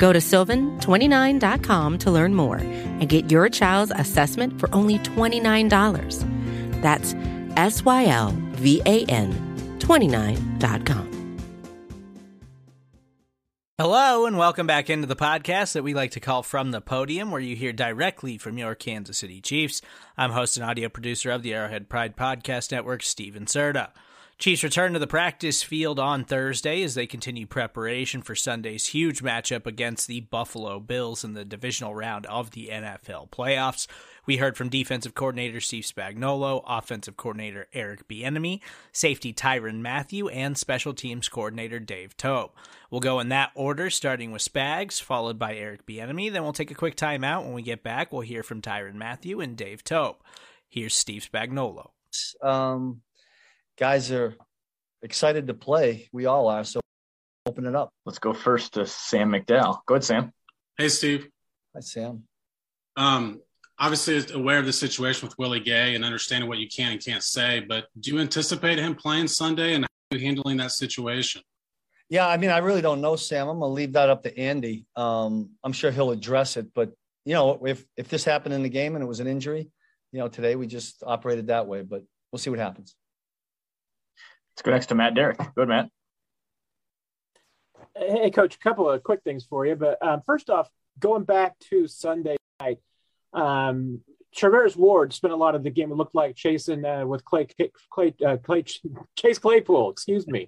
Go to sylvan29.com to learn more and get your child's assessment for only $29. That's S Y L V A N 29.com. Hello, and welcome back into the podcast that we like to call From the Podium, where you hear directly from your Kansas City Chiefs. I'm host and audio producer of the Arrowhead Pride Podcast Network, Steven Serta. Chiefs return to the practice field on Thursday as they continue preparation for Sunday's huge matchup against the Buffalo Bills in the divisional round of the NFL playoffs. We heard from defensive coordinator Steve Spagnuolo, offensive coordinator Eric Bieniemy, safety Tyrann Mathieu, and special teams coordinator Dave Toub. We'll go in that order, starting with Spags, followed by Eric Bieniemy. Then we'll take a quick timeout. When we get back, we'll hear from Tyrann Mathieu and Dave Toub. Here's Steve Spagnuolo. Um, guys are excited to play. We all are. So open it up. Let's go first to Sam McDowell. Go ahead, Sam. Hey, Steve. Hi, Sam. Um, obviously aware of the situation with Willie Gay and understanding what you can and can't say, but do you anticipate him playing Sunday and how are you handling that situation? Yeah, I mean, I really don't know, Sam. I'm gonna leave that up to Andy. Um, I'm sure he'll address it, but you know, if if this happened in the game and it was an injury, you know, today we just operated that way, but we'll see what happens. Let's go next to Matt Derrick. Good, Matt. Hey, Coach. A couple of quick things for you, but um, first off, going back to Sunday night, um, Charvarius Ward spent a lot of the game. It looked like chasing uh, with Clay, Clay, uh, Clay, Chase Claypool. Excuse me.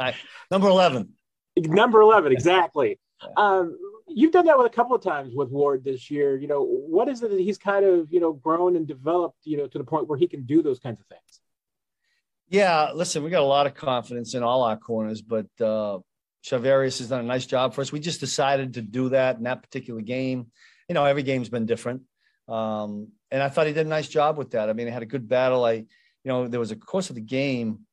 Number eleven. Number eleven, exactly. Um, you've done that with a couple of times with Ward this year. You know, what is it that he's kind of you know grown and developed you know to the point where he can do those kinds of things? Yeah, listen, we got a lot of confidence in all our corners, but uh, Charvarius has done a nice job for us. We just decided to do that in that particular game. You know, every game's been different. Um, and I thought he did a nice job with that. I mean, he had a good battle. I, you know, there was a course of the game.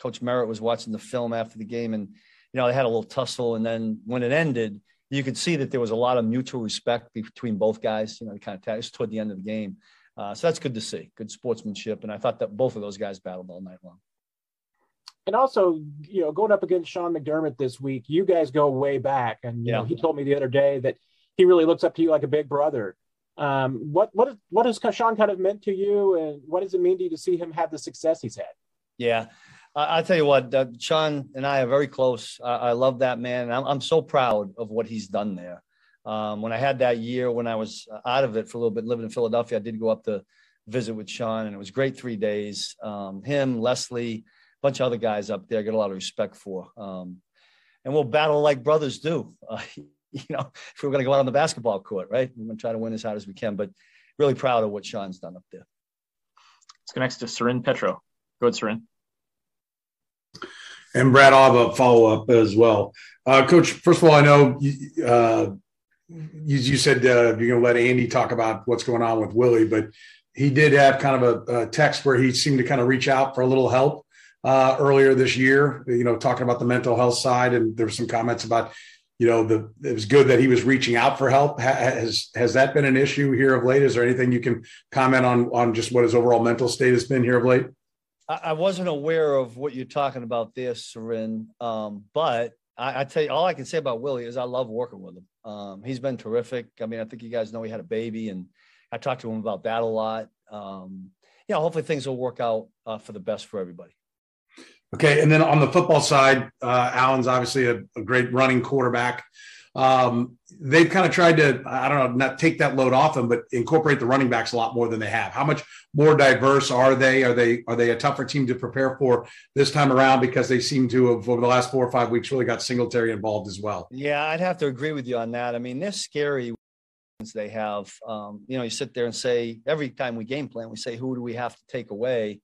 Coach Merritt was watching the film after the game, and you know they had a little tussle. And then when it ended, you could see that there was a lot of mutual respect between both guys. You know, the kind of tagged toward the end of the game. Uh, so that's good to see. Good sportsmanship, and I thought that both of those guys battled all night long. And also, you know, going up against Sean McDermott this week, you guys go way back. And you yeah. know, he told me the other day that he really looks up to you like a big brother. Um, what what is, what has Sean kind of meant to you, and what does it mean to you to see him have the success he's had? Yeah, I, will tell you what, uh, Sean and I are very close. I, I love that man. I'm, I'm so proud of what he's done there. Um, when I had that year, when I was out of it for a little bit, living in Philadelphia, I did go up to visit with Sean, and it was great three days. Um, him, Leslie, a bunch of other guys up there, I get a lot of respect for. Um, and we'll battle like brothers do. Uh, you know, if we're going to go out on the basketball court, right? We're going to try to win as hard as we can. But really proud of what Sean's done up there. Let's go next to Soren Petro. Go ahead, Soren. And Brad, I'll have a follow up as well. Uh, Coach, first of all, I know uh, you, you, said uh, you're going to let Andy talk about what's going on with Willie, but he did have kind of a, a text where he seemed to kind of reach out for a little help uh, earlier this year, you know, talking about the mental health side. And there were some comments about you know, the it was good that he was reaching out for help. Has has that been an issue here of late? Is there anything you can comment on on just what his overall mental state has been here of late? I wasn't aware of what you're talking about there, Soren. Um, but I, I, tell you, all I can say about Willie is I love working with him. Um, he's been terrific. I mean, I think you guys know he had a baby, and I talked to him about that a lot. Um, yeah, hopefully things will work out uh, for the best for everybody. Okay, and then on the football side, uh, Allen's obviously a, a great running quarterback. Um, they've kind of tried to, I don't know, not take that load off them, but incorporate the running backs a lot more than they have. How much more diverse are they? Are they are they a tougher team to prepare for this time around because they seem to have over the last four or five weeks really got Singletary involved as well? Yeah, I'd have to agree with you on that. I mean, they're scary. They have, um, you know, you sit there and say every time we game plan, we say who do we have to take away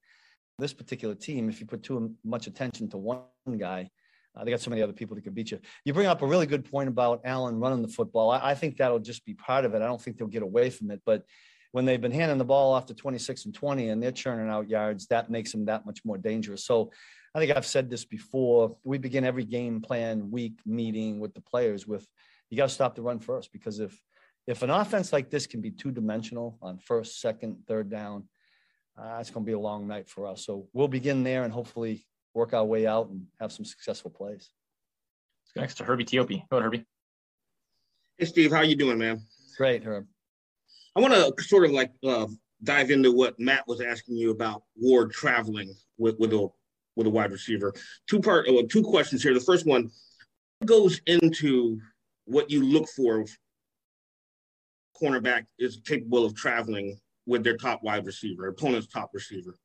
this particular team, if you put too much attention to one guy, uh, they got so many other people that can beat you. You bring up a really good point about Allen running the football. I, I, think that'll just be part of it. I don't think they'll get away from it. But when they've been handing the ball off to 26 and 20 and they're churning out yards, that makes them that much more dangerous. So I think I've said this before. We begin every game plan week meeting with the players with you got to stop the run first because if if an offense like this can be two dimensional on first, second, third down, uh, it's going to be a long night for us. So we'll begin there and hopefully work our way out and have some successful plays. Let's go next to Herbie Teope. Go ahead, Herbie. Hey, Steve, how you doing, man? Great, Herb. I want to sort of like uh, dive into what Matt was asking you about Ward traveling with, with a with a wide receiver. Two part, uh, two questions here. The first one goes into what you look for. Cornerback is capable of traveling with their top wide receiver, opponent's top receiver.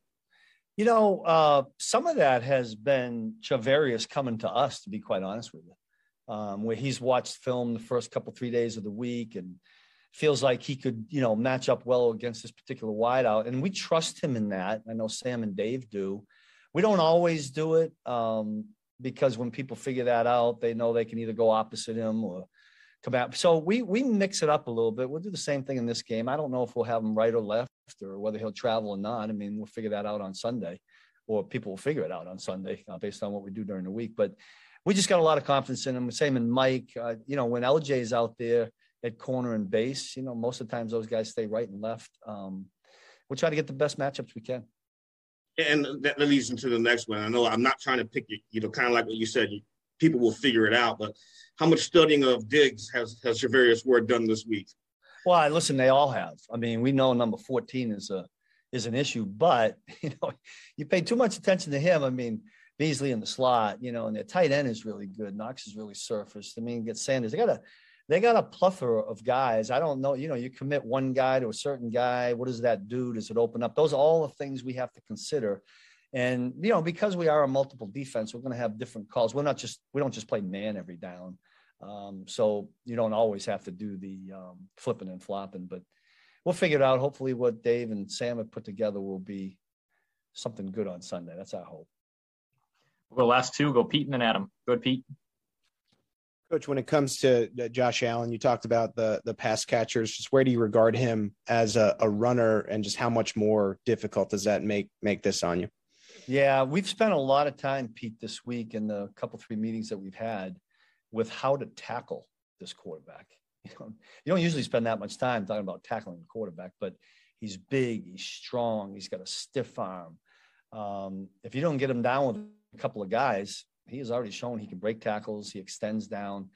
You know, uh, some of that has been Charvarius coming to us, to be quite honest with you, um, where he's watched film the first couple three days of the week and feels like he could, you know, match up well against this particular wideout, and we trust him in that. I know Sam and Dave do. We don't always do it um, because when people figure that out, they know they can either go opposite him or come out. So we we mix it up a little bit. We'll do the same thing in this game. I don't know if we'll have him right or left or whether he'll travel or not. I mean, we'll figure that out on Sunday, or people will figure it out on Sunday uh, based on what we do during the week. But we just got a lot of confidence in him. Same in Mike. Uh, you know, when LJ is out there at corner and base, you know, most of the times those guys stay right and left. Um, we'll try to get the best matchups we can. And that leads into the next one. I know I'm not trying to pick you, you know, kind of like what you said, you, people will figure it out, but how much studying of Diggs has, has Charvarius Ward done this week? Well, listen, they all have. I mean, we know number 14 is a is an issue, but you know, you pay too much attention to him. I mean, Beasley in the slot, you know, and their tight end is really good. Knox is really surfaced. I mean, get Sanders. They got a they got a plethora of guys. I don't know, you know, you commit one guy to a certain guy. What does that do? Does it open up? Those are all the things we have to consider. And you know, because we are a multiple defense, we're going to have different calls. We're not just we don't just play man every down. Um, so you don't always have to do the um, flipping and flopping, but we'll figure it out. Hopefully, what Dave and Sam have put together will be something good on Sunday. That's our hope. We'll go last two. Go Pete and then Adam. Go ahead, Pete. Coach, when it comes to uh, Josh Allen, you talked about the the pass catchers. Just where do you regard him as a, a runner, and just how much more difficult does that make make this on you? Yeah, we've spent a lot of time, Pete, this week in the couple three meetings that we've had with how to tackle this quarterback. You know, you don't usually spend that much time talking about tackling the quarterback, but he's big, he's strong, he's got a stiff arm. Um, if you don't get him down with a couple of guys, he has already shown he can break tackles, he extends down.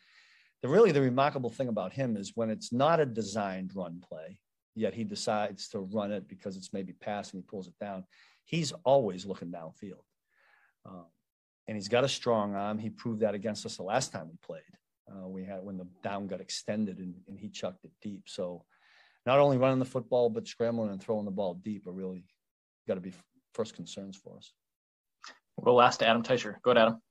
The really the remarkable thing about him is when it's not a designed run play, yet he decides to run it because it's maybe pass and he pulls it down. He's always looking downfield. Um, and he's got a strong arm. He proved that against us the last time we played. Uh, we had when the down got extended and, and, he chucked it deep. So not only running the football, but scrambling and throwing the ball deep are really got to be first concerns for us. We'll go last to Adam Teicher. Go ahead, Adam.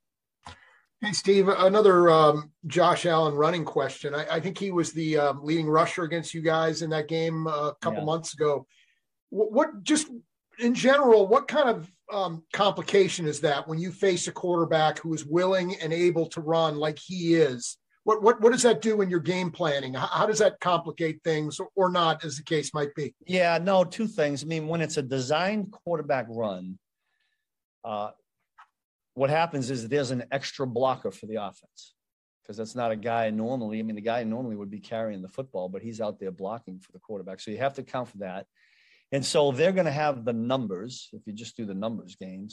Hey, Steve, another um, Josh Allen running question. I, I think he was the um, leading rusher against you guys in that game uh, a couple yeah. months ago. What, what, just in general, what kind of um, complication is that when you face a quarterback who is willing and able to run like he is? What what what does that do in your game planning? How, how does that complicate things or not, as the case might be? Yeah, no, two things. I mean, when it's a designed quarterback run, uh, what happens is there's an extra blocker for the offense because that's not a guy normally. I mean, the guy normally would be carrying the football, but he's out there blocking for the quarterback. So you have to account for that. And so they're going to have the numbers if you just do the numbers games.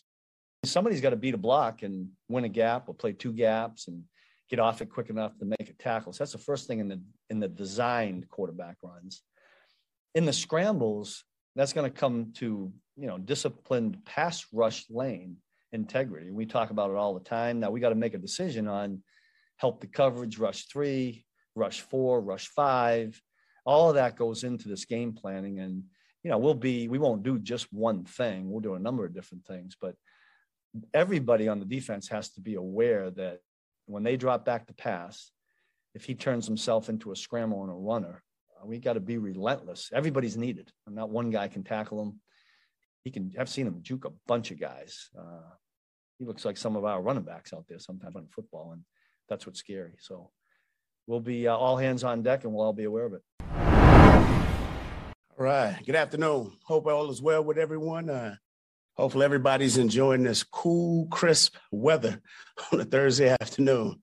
Somebody's got to beat a block and win a gap or play two gaps and get off it quick enough to make a tackle. So that's the first thing in the in the designed quarterback runs. In the scrambles, that's going to come to you know disciplined pass rush lane integrity. We talk about it all the time. Now we got to make a decision on help the coverage, rush three, rush four, rush five. All of that goes into this game planning and you know, we'll be, we won't do just one thing. We'll do a number of different things, but everybody on the defense has to be aware that when they drop back to pass, if he turns himself into a scramble and a runner, uh, we got to be relentless. Everybody's needed. Not one guy can tackle him. He can. I've seen him juke a bunch of guys. Uh, he looks like some of our running backs out there sometimes on football, and that's what's scary. So we'll be uh, all hands on deck, and we'll all be aware of it. All right. Good afternoon. Hope all is well with everyone. Uh, hopefully, everybody's enjoying this cool, crisp weather on a Thursday afternoon.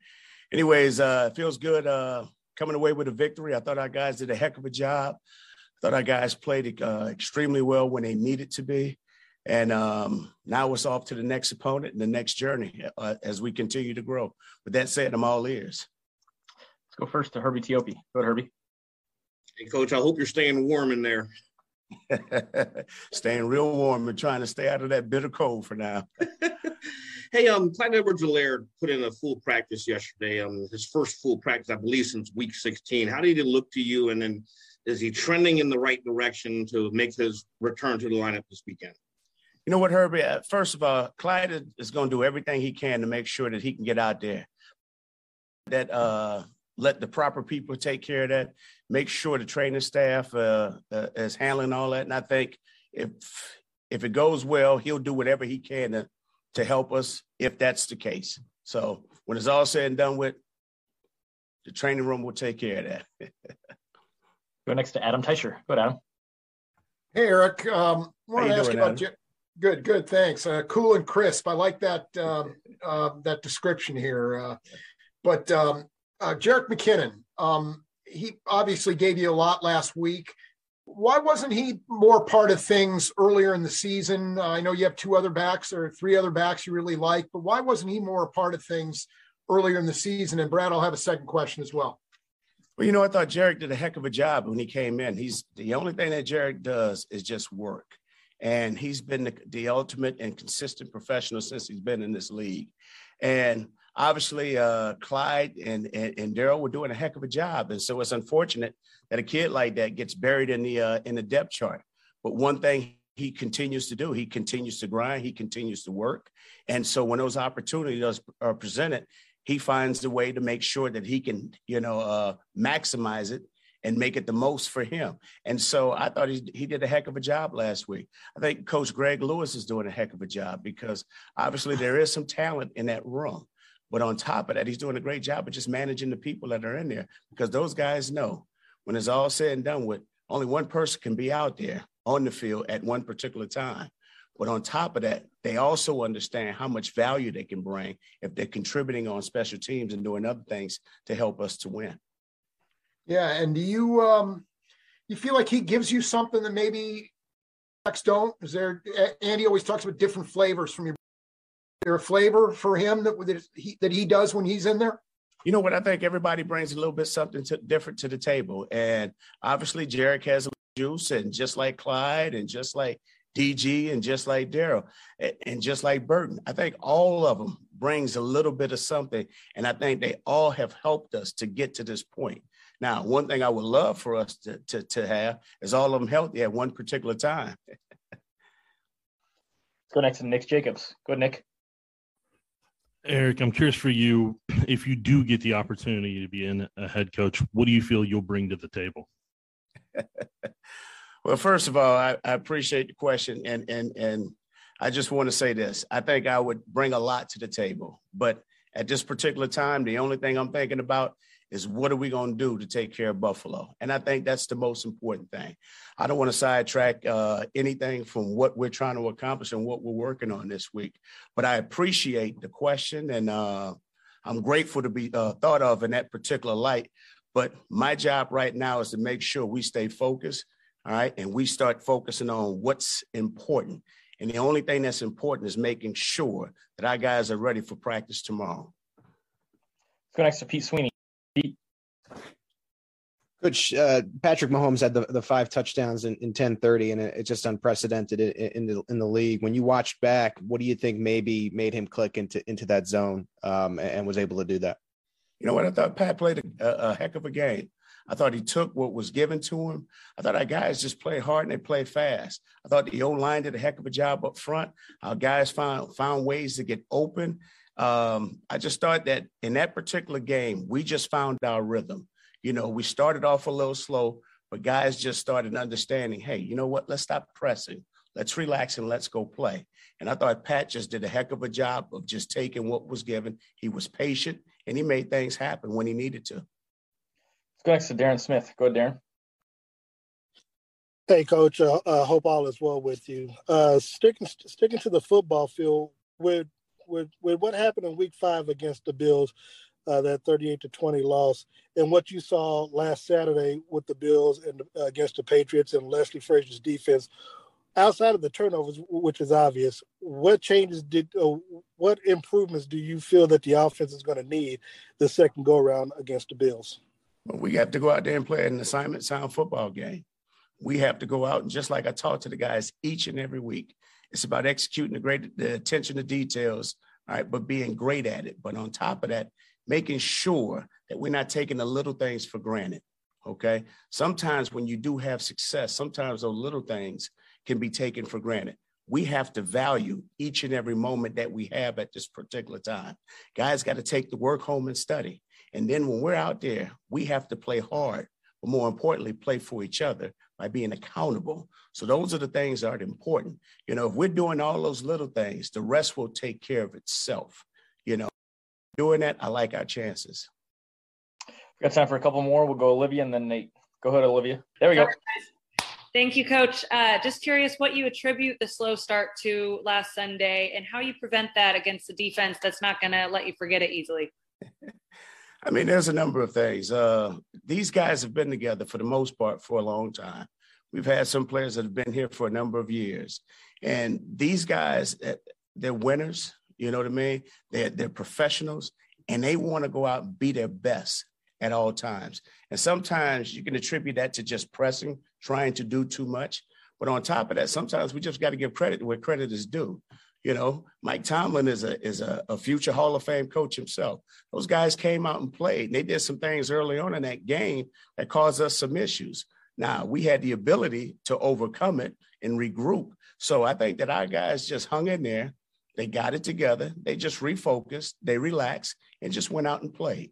Anyways, uh, feels good uh, coming away with a victory. I thought our guys did a heck of a job. I thought our guys played uh, extremely well when they needed to be. And um, now it's off to the next opponent and the next journey uh, as we continue to grow. With that said, I'm all ears. Let's go first to Herbie Teope. Go ahead, Herbie. Hey, Coach, I hope you're staying warm in there. staying real warm and trying to stay out of that bitter cold for now. hey, um, Clyde Edwards-Helaire put in a full practice yesterday. Um, his first full practice, I believe, since week 16. How did he look to you? And then is he trending in the right direction to make his return to the lineup this weekend? You know what, Herbie? Uh, first of all, Clyde is going to do everything he can to make sure that he can get out there. That uh, let the proper people take care of that. Make sure the training staff uh, uh, is handling all that. And I think if if it goes well, he'll do whatever he can to, to help us if that's the case. So when it's all said and done with, the training room will take care of that. Go next to Adam Teicher. Go ahead, Adam. Hey Eric, um, want to ask you about Good, good. Thanks. Uh, cool and crisp. I like that um, uh, that description here. Uh, but um, uh, Jerick McKinnon, um, he obviously gave you a lot last week. Why wasn't he more part of things earlier in the season? Uh, I know you have two other backs or three other backs you really like, but why wasn't he more a part of things earlier in the season? And Brad, I'll have a second question as well. Well, you know, I thought Jerick did a heck of a job when he came in. He's the only thing that Jerick does is just work and he's been the, the, ultimate and consistent professional since he's been in this league. And obviously, uh, Clyde and, and, and Darrel were doing a heck of a job, and so it's unfortunate that a kid like that gets buried in the uh, in the depth chart. But one thing he continues to do, he continues to grind, he continues to work, and so when those opportunities are presented, he finds a way to make sure that he can, you know, uh, maximize it and make it the most for him. And so I thought he, he did a heck of a job last week. I think Coach Greg Lewis is doing a heck of a job because obviously there is some talent in that room. But on top of that, he's doing a great job of just managing the people that are in there because those guys know when it's all said and done with, only one person can be out there on the field at one particular time. But on top of that, they also understand how much value they can bring if they're contributing on special teams and doing other things to help us to win. Yeah, and do you um you feel like he gives you something that maybe don't? Is there Andy always talks about different flavors from your there a flavor for him that that he that he does when he's in there? You know what? I think everybody brings a little bit something to, different to the table, and obviously Jerick has a juice, and just like Clyde, and just like DG, and just like Darrel, and just like Burton, I think all of them brings a little bit of something, and I think they all have helped us to get to this point. Now, one thing I would love for us to, to, to have is all of them healthy at one particular time. Let's go next to Nick Jacobs. Go Nick. Eric, I'm curious for you if you do get the opportunity to be in a head coach, what do you feel you'll bring to the table? well, first of all, I, I, appreciate the question, and and and I just want to say this: I think I would bring a lot to the table, but at this particular time, the only thing I'm thinking about is what are we going to do to take care of Buffalo? And I think that's the most important thing. I don't want to sidetrack uh, anything from what we're trying to accomplish and what we're working on this week. But I appreciate the question, and uh, I'm grateful to be uh, thought of in that particular light. But my job right now is to make sure we stay focused, all right, and we start focusing on what's important. And the only thing that's important is making sure that our guys are ready for practice tomorrow. Let's go next to Pete Sweeney. Coach uh, Patrick Mahomes had the, the five touchdowns in, in 1030, and it's just unprecedented in, in, the in the league. When you watched back, what do you think maybe made him click into into that zone um, and was able to do that? You know what? I thought Pat played a, a heck of a game. I thought he took what was given to him. I thought our guys just played hard and they played fast. I thought the O line did a heck of a job up front. Our guys found found ways to get open. Um, I just thought that in that particular game, we just found our rhythm. You know, we started off a little slow, but guys just started understanding, hey, you know what? Let's stop pressing. Let's relax and let's go play. And I thought Pat just did a heck of a job of just taking what was given. He was patient and he made things happen when he needed to. Let's go next to Darren Smith. Go ahead, Darren. Hey, Coach. I uh, uh, hope all is well with you. Uh, sticking sticking to the football field with with with what happened in Week Five against the Bills, uh, that thirty-eight to twenty loss, and what you saw last Saturday with the Bills and uh, against the Patriots and Leslie Frazier's defense. Outside of the turnovers, which is obvious, what changes did, uh, what improvements do you feel that the offense is going to need the second go around against the Bills? Well, we have to go out there and play an assignment sound football game. We have to go out and just like I talk to the guys each and every week, it's about executing the great the attention to details, all right, but being great at it. But on top of that, making sure that we're not taking the little things for granted. Okay. Sometimes when you do have success, sometimes those little things can be taken for granted. We have to value each and every moment that we have at this particular time. Guys got to take the work home and study. And then when we're out there, we have to play hard, but more importantly, play for each other by being accountable. So those are the things that are important. You know, if we're doing all those little things, the rest will take care of itself. You know, doing that, I like our chances. We got time for a couple more. We'll go Olivia and then Nate. Go ahead, Olivia. There we go. Thank you, Coach. Uh, just curious what you attribute the slow start to last Sunday and how you prevent that against the defense that's not going to let you forget it easily. I mean, there's a number of things. Uh, these guys have been together for the most part for a long time. We've had some players that have been here for a number of years, and these guys, eh, they're winners. You know what I mean? They're they're professionals, and they want to go out and be their best at all times. And sometimes you can attribute that to just pressing, trying to do too much. But on top of that, sometimes we just got to give credit where credit is due. You know, Mike Tomlin is a is a, a, future Hall of Fame coach himself. Those guys came out and played. And they did some things early on in that game that caused us some issues. Now we had the ability to overcome it and regroup. So I think that our guys just hung in there. They got it together. They just refocused. They relaxed and just went out and played.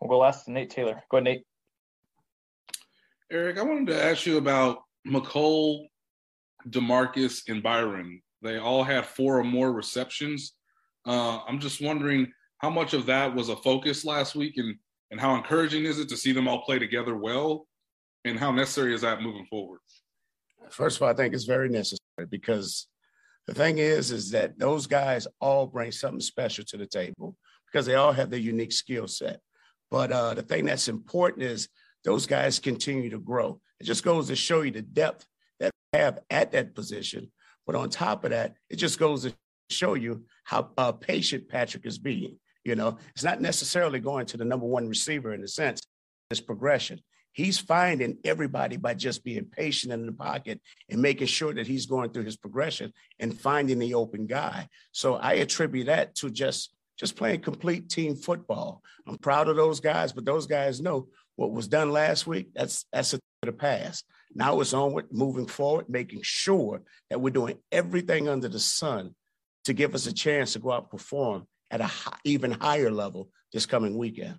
We'll go last to Nate Taylor. Go ahead, Nate. Eric, I wanted to ask you about Mecole, Demarcus, and Byron. They all had four or more receptions. Uh, I'm just wondering how much of that was a focus last week and, and how encouraging is it to see them all play together well? And how necessary is that moving forward? First of all, I think it's very necessary because the thing is, is that those guys all bring something special to the table because they all have their unique skill set. But uh, the thing that's important is those guys continue to grow. It just goes to show you the depth that they have at that position but on top of that, it just goes to show you how uh, patient Patrick is being. You know, it's not necessarily going to the number one receiver in a sense, it's progression. He's finding everybody by just being patient in the pocket and making sure that he's going through his progression and finding the open guy. So I attribute that to just just playing complete team football. I'm proud of those guys, but those guys know what was done last week. That's that's a the past. Now it's on with moving forward, making sure that we're doing everything under the sun to give us a chance to go out and perform at a high, even higher level this coming weekend.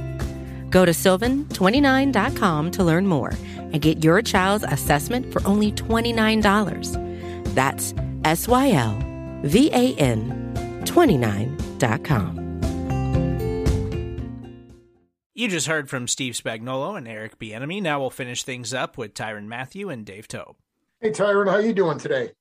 Go to sylvan29.com to learn more and get your child's assessment for only $29. That's S Y L V A N 29.com. You just heard from Steve Spagnuolo and Eric Bieniemy. Now we'll finish things up with Tyrann Mathieu and Dave Toub. Hey, Tyrann, how you doing today?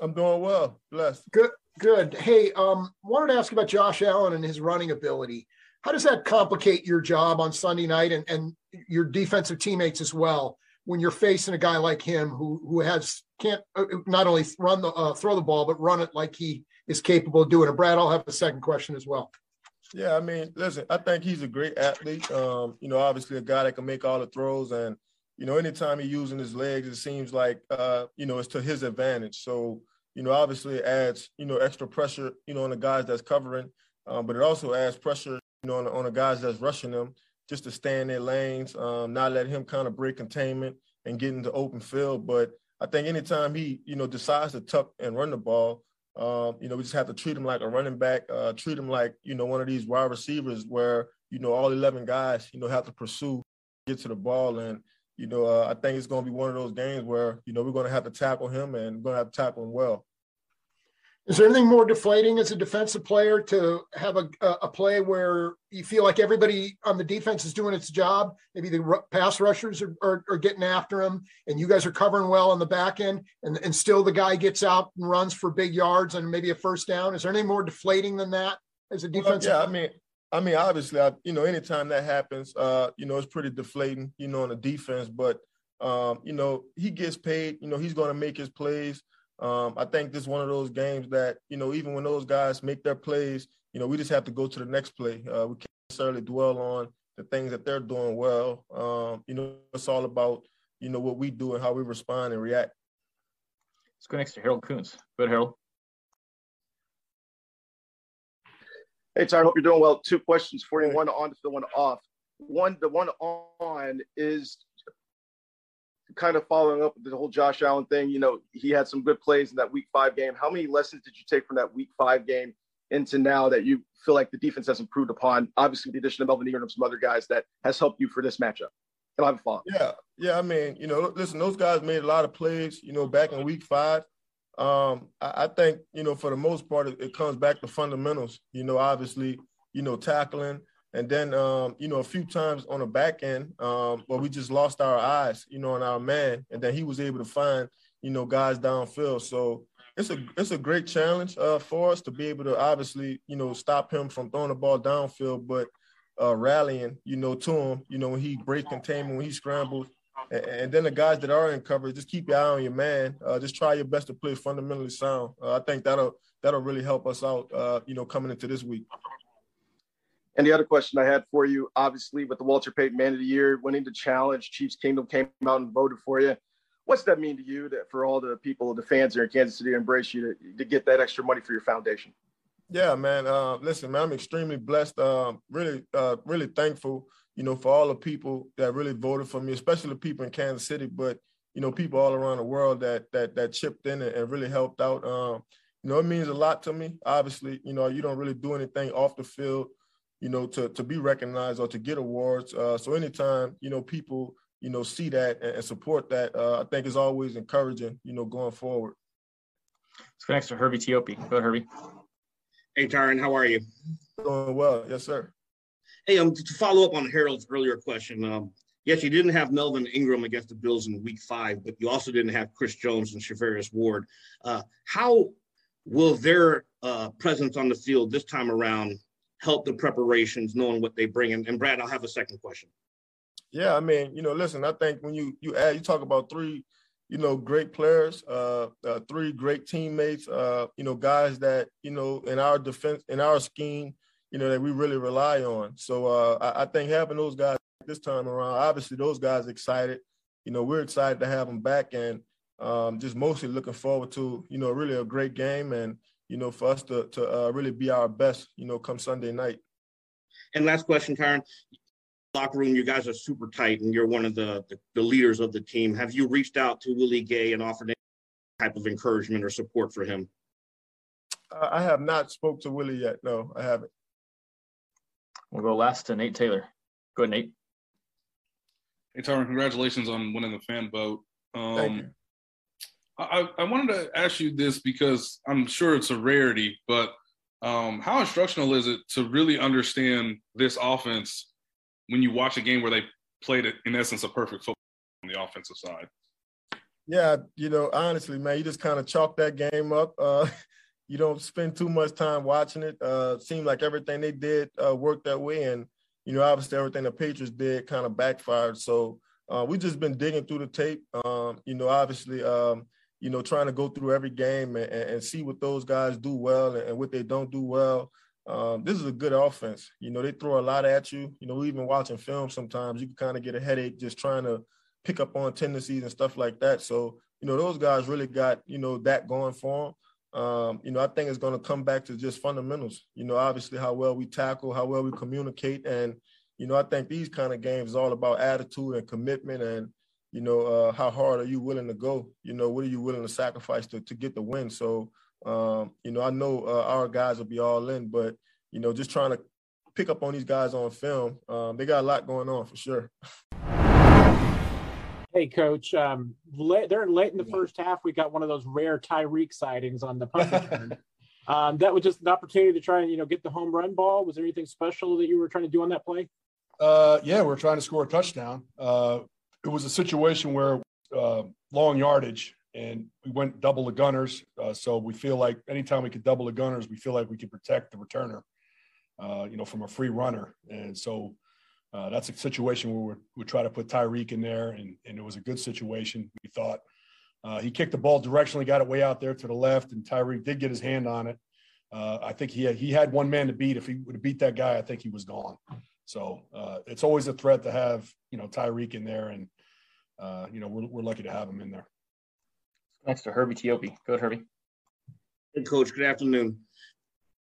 I'm doing well. Blessed. Good. Good. Hey, um, wanted to ask about Josh Allen and his running ability. How does that complicate your job on Sunday night and, and your defensive teammates as well? when you're facing a guy like him who who has can't uh, not only run the uh, throw the ball but run it like he is capable of doing it. Brad, I'll have a second question as well. Yeah, I mean, listen, I think he's a great athlete. Um, you know, obviously a guy that can make all the throws, and you know, anytime he's using his legs, it seems like uh, you know it's to his advantage. So you know, obviously it adds you know extra pressure, you know, on the guys that's covering, um, but it also adds pressure, you know, on the, on the guys that's rushing them just to stay in their lanes, um, not let him kind of break containment and get into open field. But I think anytime he, you know, decides to tuck and run the ball, um, you know, we just have to treat him like a running back, uh, treat him like, you know, one of these wide receivers where, you know, all 11 guys, you know, have to pursue, get to the ball. And, you know, uh, I think it's going to be one of those games where, you know, we're going to have to tackle him and we're going to have to tackle him well. Is there anything more deflating as a defensive player to have a, a play where you feel like everybody on the defense is doing its job? Maybe the pass rushers are, are, are getting after him and you guys are covering well on the back end and, and still the guy gets out and runs for big yards and maybe a first down. Is there any more deflating than that as a defensive? Well, yeah, I mean, I mean, obviously, I, you know, anytime that happens, uh, you know, it's pretty deflating, you know, on the defense. But, um, you know, he gets paid. You know, he's going to make his plays. Um, I think this is one of those games that, you know, even when those guys make their plays, you know, we just have to go to the next play. Uh, we can't necessarily dwell on the things that they're doing well. Um, you know, it's all about, you know, what we do and how we respond and react. Let's go next to Harold Kuntz. Go ahead, Harold. Hey, Tyrann, hope you're doing well. Two questions for you. One on the field, one off. One, the one on is kind of following up with the whole Josh Allen thing, you know, he had some good plays in that week five game. How many lessons did you take from that week five game into now that you feel like the defense has improved upon? Obviously, the addition of Melvin Ingram and some other guys that has helped you for this matchup. And I have a follow. Yeah, yeah. I mean, you know, listen, those guys made a lot of plays, you know, back in week five. Um, I, I think, you know, for the most part, it, it comes back to fundamentals. You know, obviously, you know, tackling, and then, um, you know, a few times on the back end, um, where we just lost our eyes, you know, on our man, and then he was able to find, you know, guys downfield. So it's a it's a great challenge uh, for us to be able to obviously, you know, stop him from throwing the ball downfield, but uh, rallying, you know, to him, you know, when he breaks containment, when he scrambles, and, and, then the guys that are in coverage, just keep your eye on your man. Uh, just try your best to play fundamentally sound. Uh, I think that'll that'll really help us out, uh, you know, coming into this week. And the other question I had for you, obviously, with the Walter Payton Man of the Year, winning the challenge, Chiefs Kingdom came out and voted for you. What's that mean to you that for all the people, the fans here in Kansas City, embrace you to, to get that extra money for your foundation? Yeah, man. Uh, listen, man, I'm extremely blessed. Um, really, uh, really thankful, you know, for all the people that really voted for me, especially the people in Kansas City, but you know, people all around the world that that that chipped in and, and really helped out. Um, you know, it means a lot to me. Obviously, you know, you don't really do anything off the field you know, to to be recognized or to get awards. Uh, so anytime you know people you know see that and, and support that, uh, I think is always encouraging. You know, going forward. Let's go next to Herbie Teope. Go ahead, Herbie. Hey, Tyrann, how are you? Doing well, yes, sir. Hey, um, to follow up on Harold's earlier question, um, yes, you didn't have Melvin Ingram against the Bills in Week Five, but you also didn't have Chris Jones and Charvarius Ward. Uh, how will their uh, presence on the field this time around help the preparations, knowing what they bring. And, and Brad, I'll have a second question. Yeah, I mean, you know, listen, I think when you you add, you talk about three, you know, great players, uh, uh three great teammates, uh, you know, guys that you know in our defense, in our scheme, you know, that we really rely on. So uh, I, I think having those guys this time around, obviously, those guys excited. You know, we're excited to have them back, and um, just mostly looking forward to you know really a great game and you know, for us to to uh, really be our best, you know, come Sunday night. And last question, Karen. Locker room, you guys are super tight, and you're one of the, the, the leaders of the team. Have you reached out to Willie Gay and offered any type of encouragement or support for him? Uh, I have not spoke to Willie yet. No, I haven't. We'll go last to Nate Taylor. Go ahead, Nate. Hey, Tyrann, congratulations on winning the fan vote. Um, Thank you. I, I wanted to ask you this because I'm sure it's a rarity, but um, how instructional is it to really understand this offense when you watch a game where they played it in essence a perfect football on the offensive side? Yeah, you know, honestly, man, you just kind of chalk that game up. Uh, you don't spend too much time watching it. Uh, seemed like everything they did uh, worked that way, and you know, obviously everything the Patriots did kind of backfired. So uh, we've just been digging through the tape. Um, you know, obviously, um, you know, trying to go through every game and, and see what those guys do well and, what they don't do well. Um, this is a good offense. You know, they throw a lot at you. You know, even watching film sometimes you can kind of get a headache just trying to pick up on tendencies and stuff like that. So, you know, those guys really got, you know, that going for them. Um, you know, I think it's going to come back to just fundamentals. You know, obviously how well we tackle, how well we communicate, and you know, I think these kind of games is all about attitude and commitment, and you know, uh, how hard are you willing to go? You know, what are you willing to sacrifice to to get the win? So, um, you know, I know uh, our guys will be all in, but you know, just trying to pick up on these guys on film. Um, they got a lot going on for sure. Hey, coach. Um, late, they're late in the first half. We got one of those rare Tyreek sightings on the punt return. um, that was just an opportunity to try and you know get the home run ball. Was there anything special that you were trying to do on that play? Uh, yeah, we are trying to score a touchdown. Uh, it was a situation where uh, long yardage, and we went double the gunners. Uh, so we feel like anytime we could double the gunners, we feel like we could protect the returner, uh, you know, from a free runner. And so uh, that's a situation where we try to put Tyreek in there, and, and it was a good situation. We thought uh, he kicked the ball directionally, got it way out there to the left, and Tyreek did get his hand on it. Uh, I think he had, he had one man to beat. If he would have beat that guy, I think he was gone. So uh, it's always a threat to have you know Tyreek in there, and uh, you know we're we're lucky to have him in there. Next to Herbie Teope. Go ahead, Herbie. Hey, Coach. Good afternoon.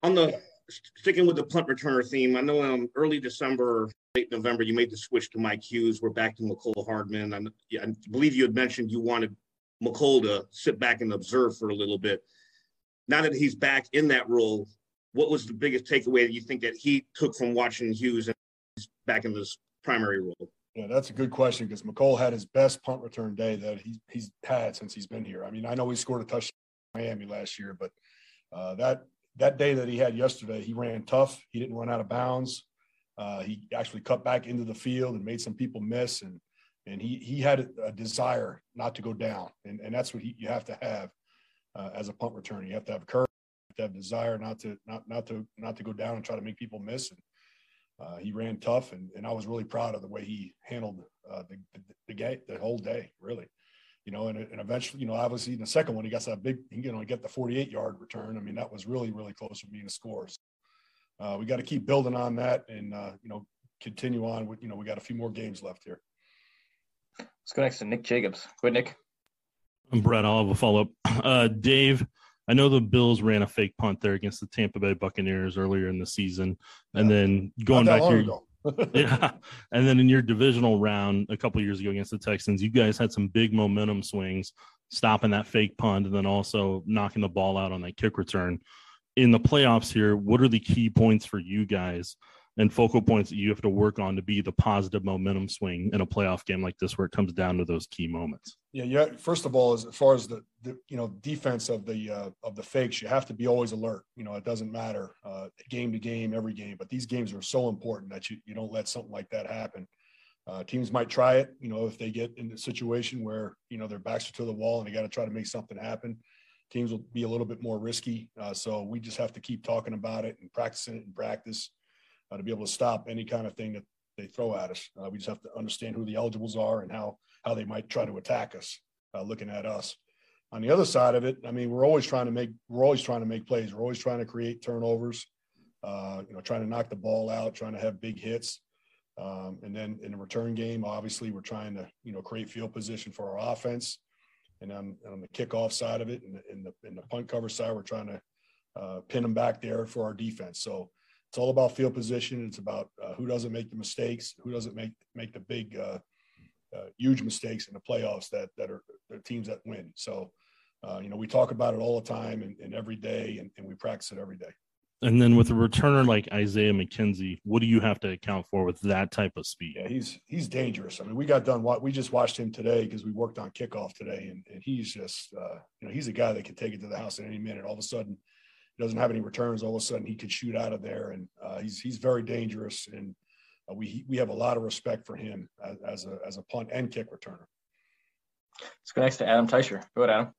On the sticking with the punt returner theme, I know um, early December late November, you made the switch to Mike Hughes. We're back to Mecole Hardman. I, I believe you had mentioned you wanted Mecole to sit back and observe for a little bit. Now that he's back in that role, what was the biggest takeaway that you think that he took from watching Hughes and he's back in this primary role? Yeah, that's a good question because Mecole had his best punt return day that he, he's had since he's been here. I mean, I know he scored a touchdown in Miami last year, but uh, that that day that he had yesterday, he ran tough. He didn't run out of bounds. Uh, he actually cut back into the field and made some people miss, and and he he had a desire not to go down, and and that's what he, you have to have uh, as a punt returner. You have to have courage, to have desire not to not not to not to go down and try to make people miss. And uh, he ran tough, and and I was really proud of the way he handled uh, the the, the game the whole day, really. You know, and, and eventually, you know, obviously in the second one, he got that big, you know, only get the 48 yard return. I mean, that was really, really close to being a score. So, uh, we got to keep building on that and uh, you know continue on with you know we got a few more games left here. Let's go next to Nick Jacobs. Go ahead, Nick. I'm Brett. I'll have a follow up. Uh, Dave, I know the Bills ran a fake punt there against the Tampa Bay Buccaneers earlier in the season, and then going back here. yeah, and then in your divisional round a couple years ago against the Texans, you guys had some big momentum swings, stopping that fake punt, and then also knocking the ball out on that kick return. In the playoffs here, what are the key points for you guys and focal points that you have to work on to be the positive momentum swing in a playoff game like this, where it comes down to those key moments? Yeah, yeah. First of all, as far as the, the you know defense of the uh, of the fakes, you have to be always alert. You know, it doesn't matter uh, game to game, every game, but these games are so important that you you don't let something like that happen. Uh, teams might try it, you know, if they get in a situation where you know their backs are to the wall and they got to try to make something happen teams will be a little bit more risky. Uh, so we just have to keep talking about it and practicing it in practice uh, to be able to stop any kind of thing that they throw at us. Uh, we just have to understand who the eligibles are and how how they might try to attack us, uh, looking at us. On the other side of it, I mean, we're always trying to make we're always trying to make plays. We're always trying to create turnovers. Uh, you know, trying to knock the ball out, trying to have big hits. Um, and then in the return game, obviously, we're trying to you know create field position for our offense and on, on the kickoff side of it and in the, in the punt cover side, we're trying to uh, pin them back there for our defense. So it's all about field position. It's about uh, who doesn't make the mistakes, who doesn't make make the big, uh, uh huge mistakes in the playoffs that that are the teams that win. So uh, you know we talk about it all the time and, and every day, and, and we practice it every day. And then with a returner like Isaiah McKenzie, what do you have to account for with that type of speed? Yeah, he's he's dangerous. I mean, we got done we just watched him today because we worked on kickoff today, and, and he's just uh, you know he's a guy that can take it to the house at any minute. All of a sudden, doesn't have any returns. All of a sudden, he could shoot out of there, and uh, he's he's very dangerous. And uh, we we have a lot of respect for him as, as a as a punt and kick returner. Let's go next to Adam Teicher. Go ahead, Adam.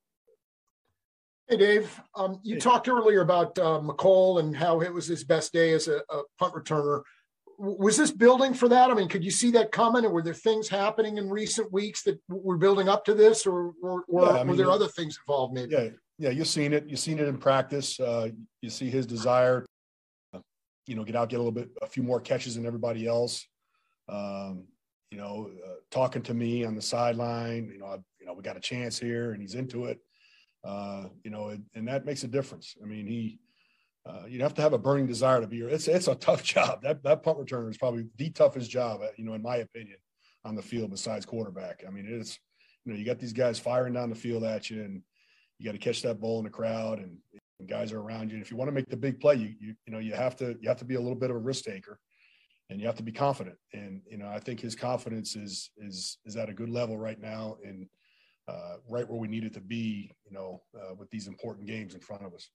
Hey, Dave. Um, you hey. talked earlier about uh, Mecole and how it was his best day as a, a, punt returner. was this building for that? I mean, could you see that coming, or were there things happening in recent weeks that were building up to this, or, or, or yeah, mean, were there other things involved? Maybe. Yeah, yeah, you've seen it. You've seen it in practice. Uh, you see his desire, to, you know, get out, get a little bit, a few more catches than everybody else. Um, you know, uh, talking to me on the sideline. You know, I, you know, we got a chance here, and he's into it. Uh, you know, and, and that makes a difference. I mean, he uh, you have to have a burning desire to be here. It's it's a tough job. That that punt returner is probably the toughest job, uh, you know, in my opinion, on the field besides quarterback. I mean, it's you know, you got these guys firing down the field at you, and you got to catch that ball in the crowd, and, and guys are around you. And if you want to make the big play, you you you know you have to you have to be a little bit of a risk taker, and you have to be confident. And you know, I think his confidence is is is at a good level right now, and uh, right where we need it to be. You know, uh, with these important games in front of us.